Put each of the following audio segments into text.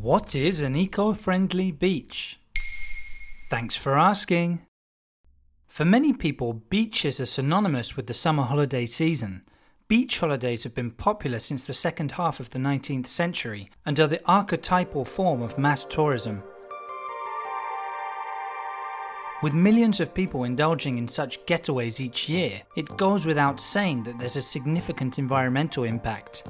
What is an eco friendly beach? Thanks for asking. For many people, beaches are synonymous with the summer holiday season. Beach holidays have been popular since the second half of the 19th century and are the archetypal form of mass tourism. With millions of people indulging in such getaways each year, it goes without saying that there's a significant environmental impact.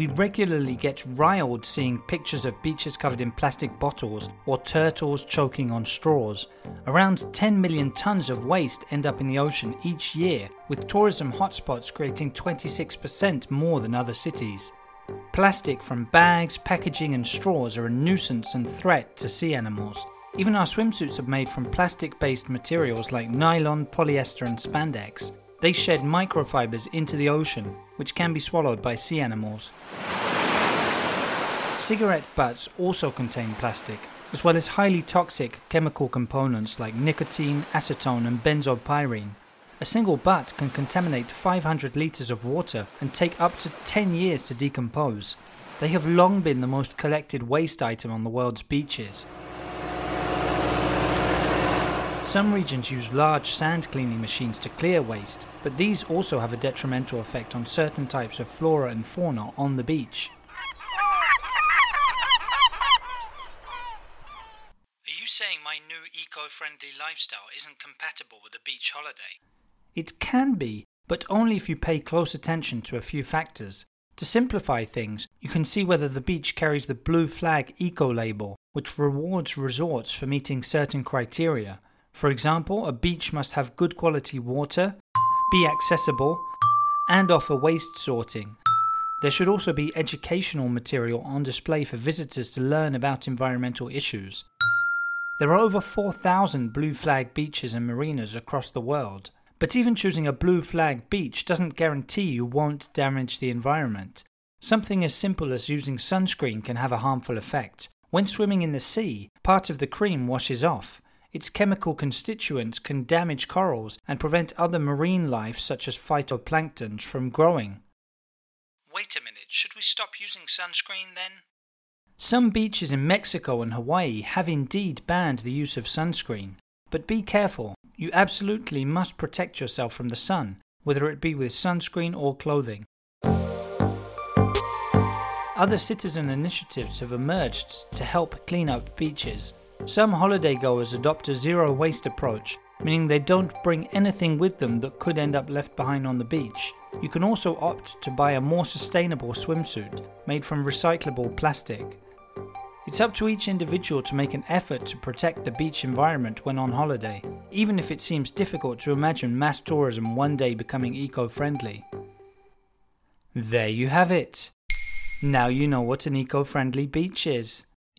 We regularly get riled seeing pictures of beaches covered in plastic bottles or turtles choking on straws. Around 10 million tons of waste end up in the ocean each year, with tourism hotspots creating 26% more than other cities. Plastic from bags, packaging, and straws are a nuisance and threat to sea animals. Even our swimsuits are made from plastic based materials like nylon, polyester, and spandex. They shed microfibers into the ocean, which can be swallowed by sea animals. Cigarette butts also contain plastic, as well as highly toxic chemical components like nicotine, acetone, and benzopyrene. A single butt can contaminate 500 litres of water and take up to 10 years to decompose. They have long been the most collected waste item on the world's beaches, some regions use large sand cleaning machines to clear waste, but these also have a detrimental effect on certain types of flora and fauna on the beach. Are you saying my new eco friendly lifestyle isn't compatible with a beach holiday? It can be, but only if you pay close attention to a few factors. To simplify things, you can see whether the beach carries the Blue Flag Eco label, which rewards resorts for meeting certain criteria for example, a beach must have good quality water, be accessible, and offer waste sorting. There should also be educational material on display for visitors to learn about environmental issues. There are over 4,000 blue flag beaches and marinas across the world, but even choosing a blue flag beach doesn't guarantee you won't damage the environment. Something as simple as using sunscreen can have a harmful effect. When swimming in the sea, part of the cream washes off, its chemical constituents can damage corals and prevent other marine life, such as phytoplankton, from growing. Wait a minute, should we stop using sunscreen then? Some beaches in Mexico and Hawaii have indeed banned the use of sunscreen. But be careful, you absolutely must protect yourself from the sun, whether it be with sunscreen or clothing. Other citizen initiatives have emerged to help clean up beaches. Some holiday goers adopt a zero waste approach, meaning they don't bring anything with them that could end up left behind on the beach. You can also opt to buy a more sustainable swimsuit made from recyclable plastic. It's up to each individual to make an effort to protect the beach environment when on holiday, even if it seems difficult to imagine mass tourism one day becoming eco friendly. There you have it. Now you know what an eco friendly beach is.